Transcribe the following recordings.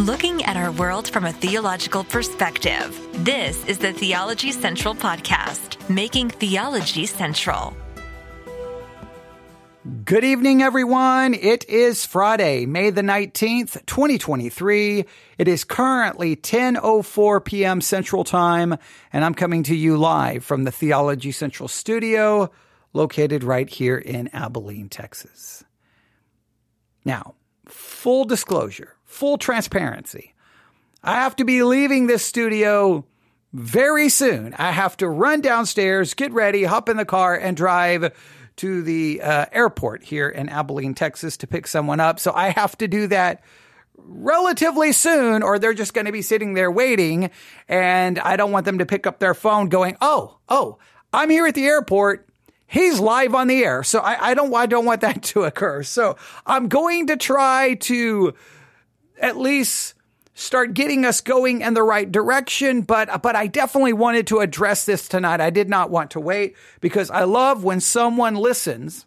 looking at our world from a theological perspective. This is the Theology Central Podcast, making theology central. Good evening, everyone. It is Friday, May the 19th, 2023. It is currently 10.04 p.m. Central Time, and I'm coming to you live from the Theology Central studio located right here in Abilene, Texas. Now, full disclosure, full transparency. I have to be leaving this studio very soon. I have to run downstairs, get ready, hop in the car, and drive to the uh, airport here in Abilene, Texas to pick someone up. So I have to do that relatively soon, or they're just going to be sitting there waiting. And I don't want them to pick up their phone going, Oh, oh, I'm here at the airport he's live on the air. So I, I don't I don't want that to occur. So I'm going to try to at least start getting us going in the right direction. But but I definitely wanted to address this tonight. I did not want to wait because I love when someone listens,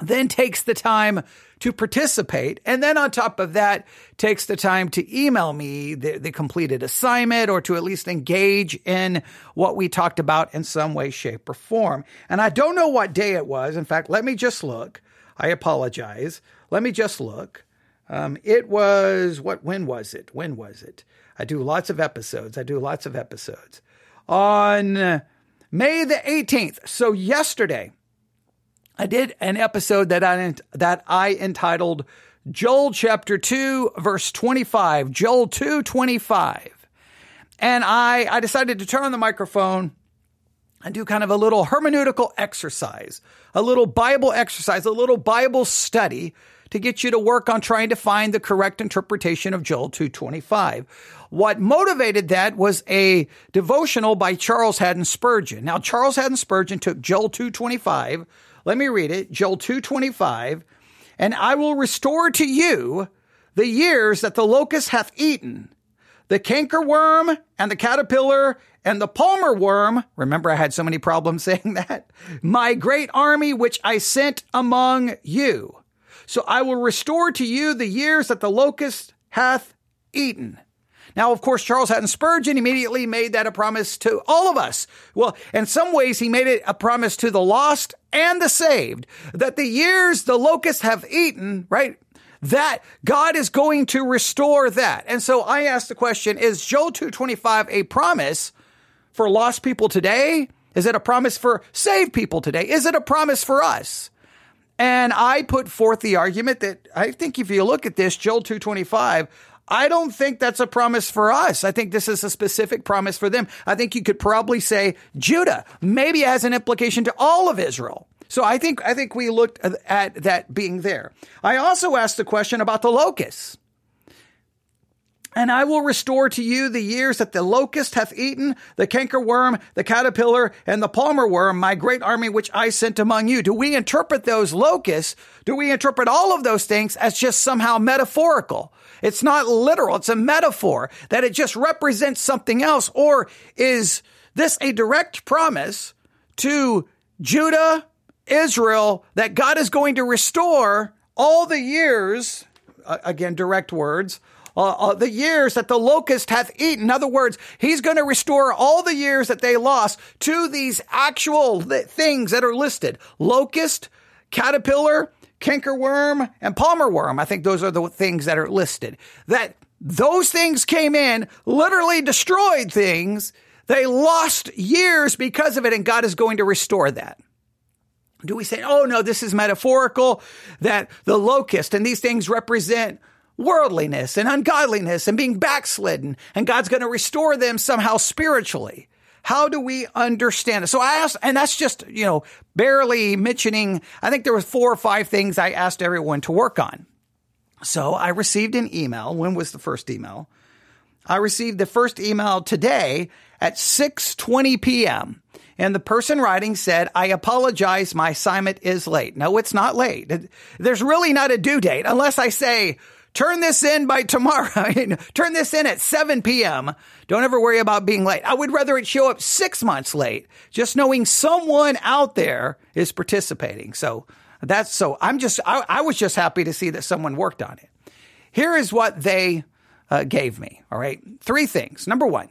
then takes the time to participate. And then on top of that, takes the time to email me the, the, completed assignment or to at least engage in what we talked about in some way, shape, or form. And I don't know what day it was. In fact, let me just look. I apologize. Let me just look. Um, it was what? When was it? When was it? I do lots of episodes. I do lots of episodes on May the 18th. So yesterday, I did an episode that I that I entitled Joel chapter 2 verse 25, Joel 2:25. And I I decided to turn on the microphone and do kind of a little hermeneutical exercise, a little Bible exercise, a little Bible study to get you to work on trying to find the correct interpretation of Joel 225. What motivated that was a devotional by Charles Haddon Spurgeon. Now, Charles Haddon Spurgeon took Joel 225, let me read it. Joel 225. And I will restore to you the years that the locust hath eaten, the cankerworm and the caterpillar and the palmer worm. Remember, I had so many problems saying that. My great army, which I sent among you. So I will restore to you the years that the locust hath eaten. Now, of course, Charles Haddon Spurgeon immediately made that a promise to all of us. Well, in some ways, he made it a promise to the lost and the saved that the years the locusts have eaten, right? That God is going to restore that. And so I ask the question, is Joel 225 a promise for lost people today? Is it a promise for saved people today? Is it a promise for us? And I put forth the argument that I think if you look at this, Joel 225, I don't think that's a promise for us. I think this is a specific promise for them. I think you could probably say Judah maybe has an implication to all of Israel. So I think I think we looked at that being there. I also asked the question about the locusts. And I will restore to you the years that the locust hath eaten, the cankerworm, the caterpillar, and the palmer worm, my great army which I sent among you. Do we interpret those locusts? Do we interpret all of those things as just somehow metaphorical? It's not literal. It's a metaphor that it just represents something else. Or is this a direct promise to Judah, Israel, that God is going to restore all the years, again, direct words, uh, uh, the years that the locust hath eaten. In other words, he's going to restore all the years that they lost to these actual th- things that are listed. Locust, caterpillar, cankerworm, and palmer worm. I think those are the things that are listed. That those things came in, literally destroyed things. They lost years because of it, and God is going to restore that. Do we say, oh no, this is metaphorical, that the locust and these things represent worldliness and ungodliness and being backslidden, and God's going to restore them somehow spiritually. How do we understand it? So I asked, and that's just, you know, barely mentioning, I think there was four or five things I asked everyone to work on. So I received an email. When was the first email? I received the first email today at 6:20 p.m. And the person writing said, I apologize, my assignment is late. No, it's not late. There's really not a due date unless I say, turn this in by tomorrow. turn this in at 7 p.m. Don't ever worry about being late. I would rather it show up six months late, just knowing someone out there is participating. So that's so I'm just, I, I was just happy to see that someone worked on it. Here is what they uh, gave me. All right. Three things. Number one,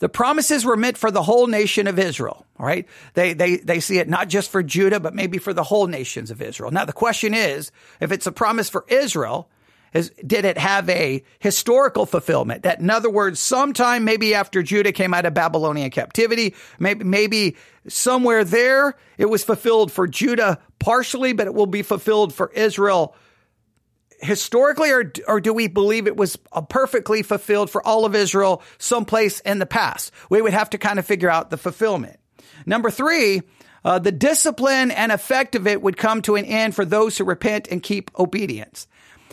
the promises were meant for the whole nation of Israel. All right. They, they, they see it not just for Judah, but maybe for the whole nations of Israel. Now, the question is, if it's a promise for Israel, is, did it have a historical fulfillment? That, in other words, sometime maybe after Judah came out of Babylonian captivity, maybe, maybe somewhere there, it was fulfilled for Judah partially, but it will be fulfilled for Israel historically, or, or do we believe it was perfectly fulfilled for all of Israel someplace in the past? We would have to kind of figure out the fulfillment. Number three, uh, the discipline and effect of it would come to an end for those who repent and keep obedience.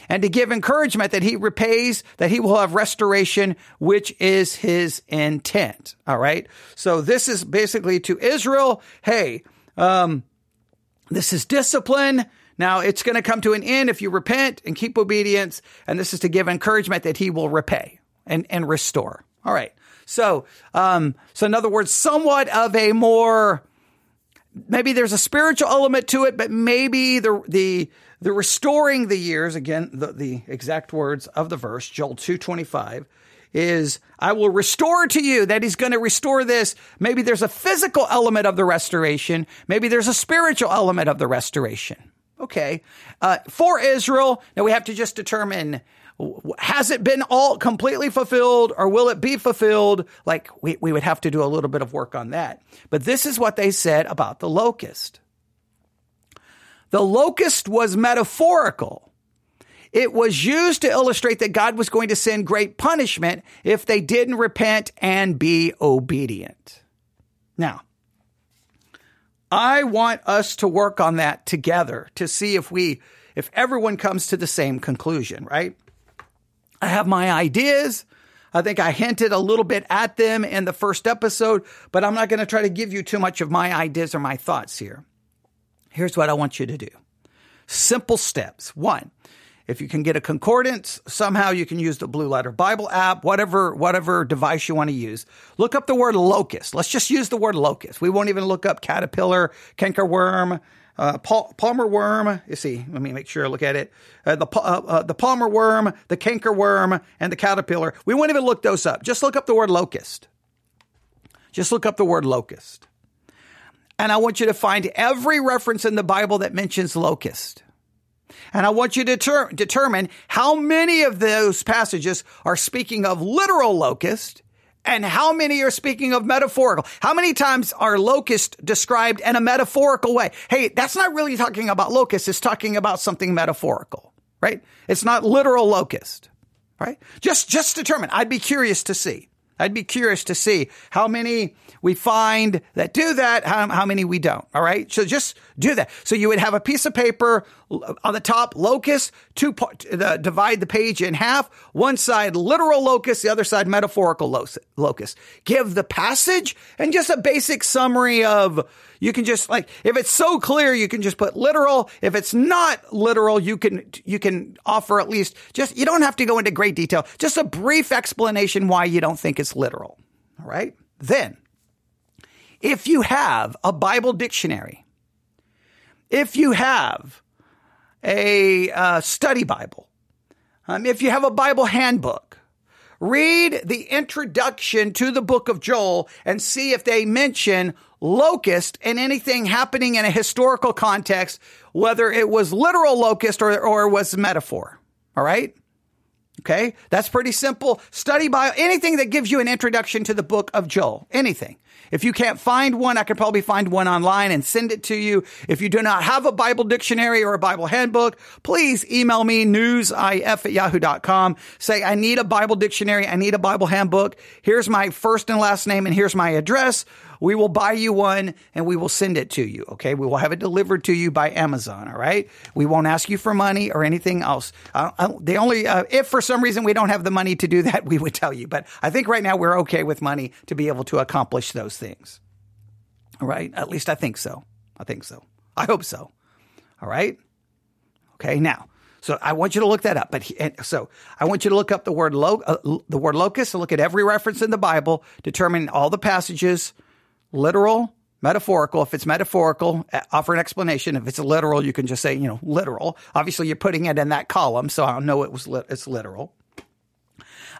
And to give encouragement that he repays, that he will have restoration, which is his intent. All right. So this is basically to Israel. Hey, um, this is discipline. Now it's going to come to an end if you repent and keep obedience. And this is to give encouragement that he will repay and, and restore. All right. So, um, so in other words, somewhat of a more, maybe there's a spiritual element to it, but maybe the, the, the restoring the years, again, the, the exact words of the verse, Joel 225, is I will restore to you that he's going to restore this. Maybe there's a physical element of the restoration. Maybe there's a spiritual element of the restoration. Okay. Uh, for Israel, now we have to just determine has it been all completely fulfilled or will it be fulfilled? Like we, we would have to do a little bit of work on that. But this is what they said about the locust. The locust was metaphorical. It was used to illustrate that God was going to send great punishment if they didn't repent and be obedient. Now, I want us to work on that together to see if we, if everyone comes to the same conclusion, right? I have my ideas. I think I hinted a little bit at them in the first episode, but I'm not going to try to give you too much of my ideas or my thoughts here. Here's what I want you to do. Simple steps. One, if you can get a concordance, somehow you can use the Blue Letter Bible app, whatever, whatever device you want to use. Look up the word locust. Let's just use the word locust. We won't even look up caterpillar, cankerworm, uh, palmer worm. You see, let me make sure I look at it. Uh, the, uh, uh, the palmer worm, the cankerworm, and the caterpillar. We won't even look those up. Just look up the word locust. Just look up the word locust. And I want you to find every reference in the Bible that mentions locust. And I want you to ter- determine how many of those passages are speaking of literal locust and how many are speaking of metaphorical. How many times are locust described in a metaphorical way? Hey, that's not really talking about locust. It's talking about something metaphorical, right? It's not literal locust, right? Just, just determine. I'd be curious to see. I'd be curious to see how many we find that do that, how, how many we don't. All right. So just do that. So you would have a piece of paper on the top, locus, two, divide the page in half. One side literal locus, the other side metaphorical locus. Give the passage and just a basic summary of, you can just like, if it's so clear, you can just put literal. If it's not literal, you can, you can offer at least just, you don't have to go into great detail, just a brief explanation why you don't think it's literal. All right. Then if you have a Bible dictionary, if you have a uh, study Bible, um, if you have a Bible handbook, read the introduction to the book of Joel and see if they mention locust and anything happening in a historical context, whether it was literal locust or, or was metaphor. All right. Okay. That's pretty simple. Study Bible, anything that gives you an introduction to the book of Joel, anything. If you can't find one, I can probably find one online and send it to you. If you do not have a Bible dictionary or a Bible handbook, please email me newsif at yahoo.com. Say, I need a Bible dictionary. I need a Bible handbook. Here's my first and last name and here's my address. We will buy you one and we will send it to you. Okay. We will have it delivered to you by Amazon. All right. We won't ask you for money or anything else. Uh, uh, the only, uh, if for some reason we don't have the money to do that, we would tell you. But I think right now we're okay with money to be able to accomplish those things. All right. At least I think so. I think so. I hope so. All right. Okay. Now, so I want you to look that up. But he, so I want you to look up the word lo, uh, the word locust and look at every reference in the Bible, determine all the passages literal, metaphorical. If it's metaphorical, offer an explanation. If it's literal, you can just say, you know, literal. Obviously, you're putting it in that column, so I know it was li- it's literal.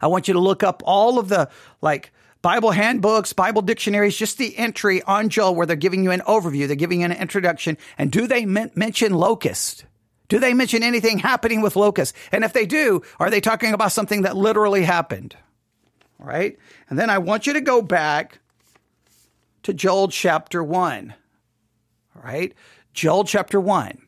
I want you to look up all of the like Bible handbooks, Bible dictionaries, just the entry on Joel where they're giving you an overview, they're giving you an introduction. And do they men- mention locust? Do they mention anything happening with locust? And if they do, are they talking about something that literally happened? All right. And then I want you to go back to Joel chapter 1. All right. Joel chapter 1.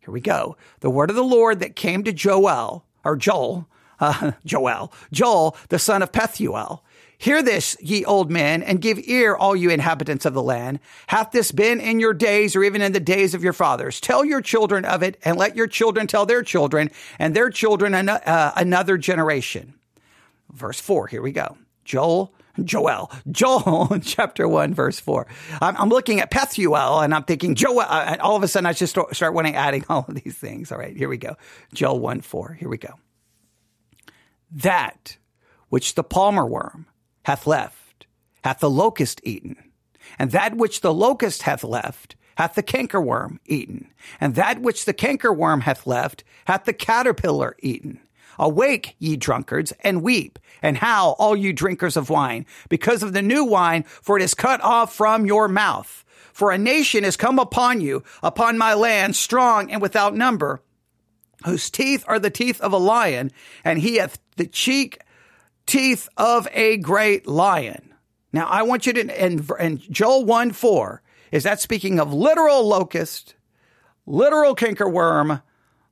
Here we go. The word of the Lord that came to Joel, or Joel, uh, Joel, Joel, the son of Pethuel. Hear this, ye old men, and give ear, all you inhabitants of the land. Hath this been in your days, or even in the days of your fathers? Tell your children of it, and let your children tell their children, and their children an- uh, another generation. Verse 4, here we go. Joel Joel, Joel, chapter one, verse four. I'm, looking at Pethuel and I'm thinking Joel. Uh, and all of a sudden, I just start, start wanting adding all of these things. All right, here we go. Joel one four. Here we go. That which the palmer worm hath left hath the locust eaten, and that which the locust hath left hath the cankerworm eaten, and that which the cankerworm hath left hath the caterpillar eaten. Awake, ye drunkards, and weep, and howl, all you drinkers of wine, because of the new wine, for it is cut off from your mouth. For a nation is come upon you, upon my land, strong and without number, whose teeth are the teeth of a lion, and he hath the cheek teeth of a great lion. Now, I want you to, and, and Joel 1 4, is that speaking of literal locust, literal cankerworm,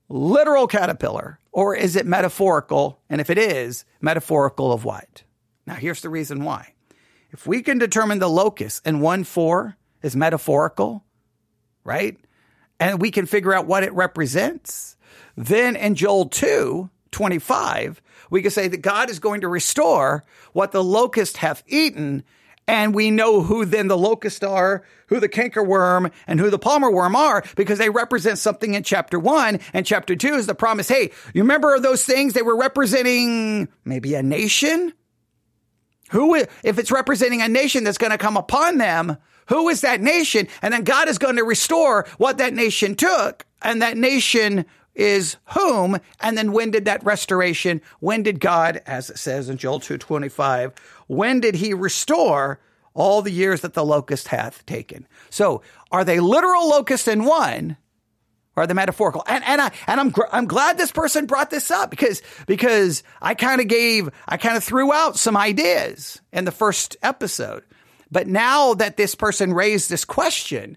literal caterpillar, or is it metaphorical? And if it is, metaphorical of what? Now, here's the reason why. If we can determine the locus in 1 4 is metaphorical, right? And we can figure out what it represents, then in Joel 2 25, we can say that God is going to restore what the locust hath eaten and we know who then the locusts are, who the cankerworm and who the palmer worm are because they represent something in chapter one. And chapter two is the promise. Hey, you remember those things? They were representing maybe a nation. Who, if it's representing a nation that's going to come upon them, who is that nation? And then God is going to restore what that nation took. And that nation is whom? And then when did that restoration, when did God, as it says in Joel 2.25, when did he restore all the years that the locust hath taken? So are they literal locusts in one? Or the metaphorical, and and I and I'm I'm glad this person brought this up because because I kind of gave I kind of threw out some ideas in the first episode, but now that this person raised this question,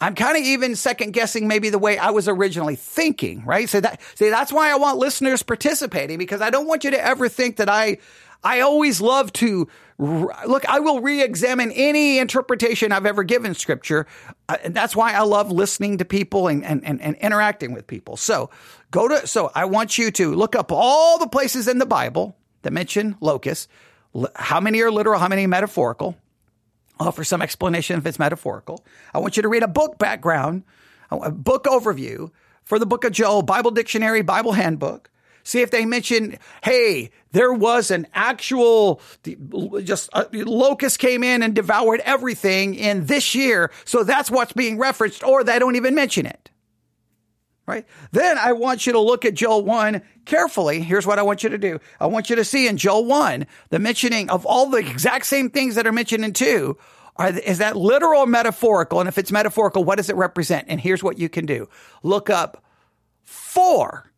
I'm kind of even second guessing maybe the way I was originally thinking, right? So that, see, that's why I want listeners participating because I don't want you to ever think that I, I always love to look, I will re-examine any interpretation I've ever given scripture. Uh, and that's why I love listening to people and, and, and, and interacting with people. So go to, so I want you to look up all the places in the Bible that mention locusts. How many are literal? How many metaphorical? Offer some explanation if it's metaphorical. I want you to read a book background, a book overview for the book of Joel, Bible dictionary, Bible handbook. See if they mention, hey, there was an actual, just uh, a locust came in and devoured everything in this year. So that's what's being referenced, or they don't even mention it. Right? Then I want you to look at Joel 1 carefully. Here's what I want you to do. I want you to see in Joel 1 the mentioning of all the exact same things that are mentioned in 2. Are, is that literal or metaphorical? And if it's metaphorical, what does it represent? And here's what you can do. Look up four,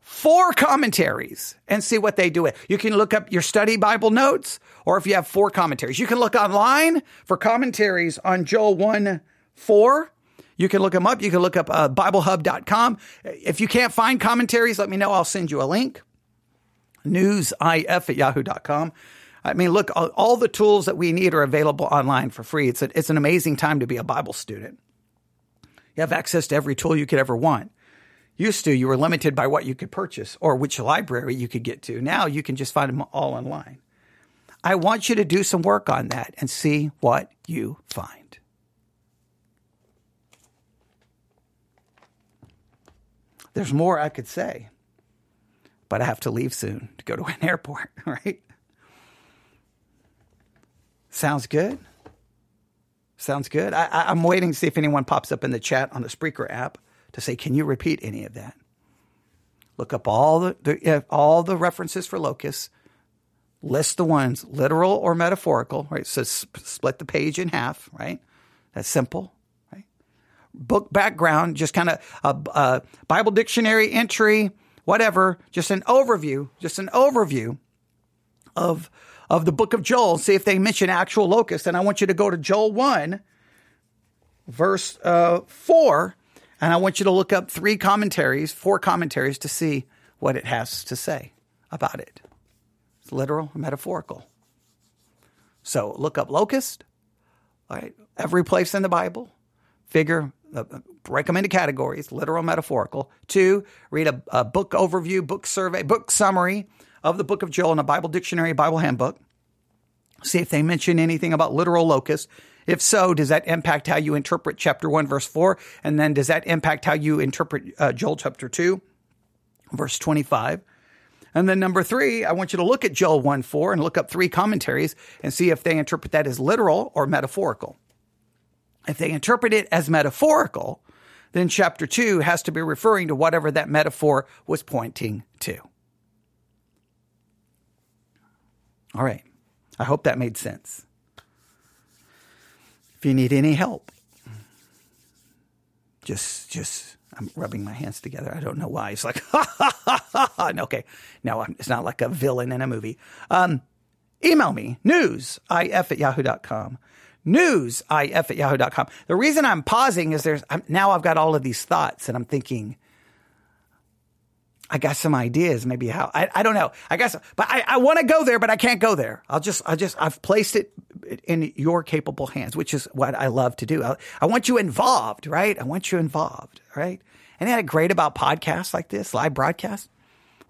four commentaries and see what they do. It. You can look up your study Bible notes, or if you have four commentaries, you can look online for commentaries on Joel 1 4 you can look them up. You can look up uh, BibleHub.com. If you can't find commentaries, let me know. I'll send you a link. Newsif at yahoo.com. I mean, look, all, all the tools that we need are available online for free. It's, a, it's an amazing time to be a Bible student. You have access to every tool you could ever want. Used to, you were limited by what you could purchase or which library you could get to. Now you can just find them all online. I want you to do some work on that and see what you find. There's more I could say, but I have to leave soon to go to an airport, right? Sounds good? Sounds good. I, am waiting to see if anyone pops up in the chat on the Spreaker app to say, can you repeat any of that? Look up all the, the all the references for locusts. List the ones literal or metaphorical. Right. So split the page in half. Right. That's simple. Book background, just kind of a, a Bible dictionary entry, whatever. Just an overview. Just an overview of of the book of Joel. See if they mention actual locusts. And I want you to go to Joel one, verse uh, four and I want you to look up three commentaries, four commentaries to see what it has to say about it. It's literal, metaphorical. So look up locust, all right, every place in the Bible, figure, break them into categories, literal, metaphorical. Two, read a, a book overview, book survey, book summary of the book of Joel in a Bible dictionary, Bible handbook. See if they mention anything about literal locusts. If so, does that impact how you interpret chapter 1, verse 4? And then does that impact how you interpret uh, Joel chapter 2, verse 25? And then number three, I want you to look at Joel 1 4 and look up three commentaries and see if they interpret that as literal or metaphorical. If they interpret it as metaphorical, then chapter 2 has to be referring to whatever that metaphor was pointing to. All right. I hope that made sense. If you need any help, just, just, I'm rubbing my hands together. I don't know why. It's like, ha, ha, ha, ha. Okay. No, it's not like a villain in a movie. Um, email me, newsif at yahoo.com. Newsif at yahoo.com. The reason I'm pausing is there's, I'm, now I've got all of these thoughts and I'm thinking, I got some ideas, maybe how I, I don't know. I guess, but I, I want to go there, but I can't go there. I'll just, I just, I've placed it in your capable hands, which is what I love to do. I, I want you involved, right? I want you involved, right? And that great about podcasts like this, live broadcasts?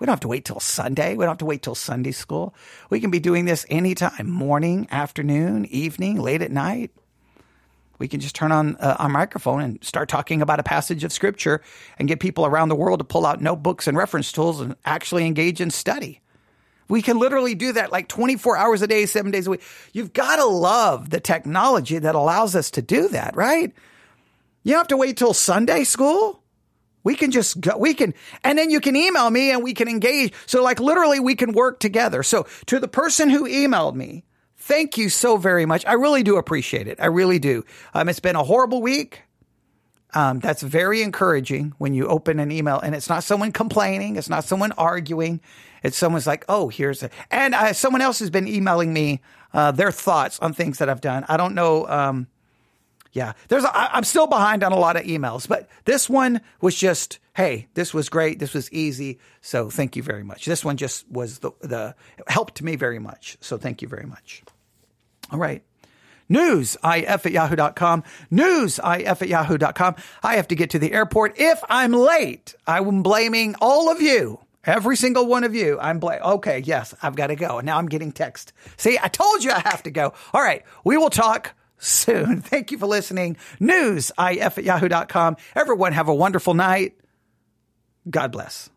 We don't have to wait till Sunday. We don't have to wait till Sunday school. We can be doing this anytime, morning, afternoon, evening, late at night. We can just turn on uh, our microphone and start talking about a passage of scripture and get people around the world to pull out notebooks and reference tools and actually engage in study. We can literally do that like 24 hours a day, seven days a week. You've got to love the technology that allows us to do that, right? You don't have to wait till Sunday school. We can just go, we can, and then you can email me and we can engage. So like literally we can work together. So to the person who emailed me, Thank you so very much. I really do appreciate it. I really do. Um, it's been a horrible week. Um, that's very encouraging when you open an email and it's not someone complaining. It's not someone arguing. It's someone's like, oh, here's a, and uh, someone else has been emailing me uh, their thoughts on things that I've done. I don't know. Um, yeah, there's. I'm still behind on a lot of emails, but this one was just, hey, this was great. This was easy. So thank you very much. This one just was the the helped me very much. So thank you very much. All right. News, if at yahoo.com. News, if at yahoo.com. I have to get to the airport. If I'm late, I'm blaming all of you. Every single one of you. I'm blaming. Okay, yes, I've got to go. And now I'm getting text. See, I told you I have to go. All right. We will talk soon. Thank you for listening. Newsif at yahoo.com. Everyone have a wonderful night. God bless.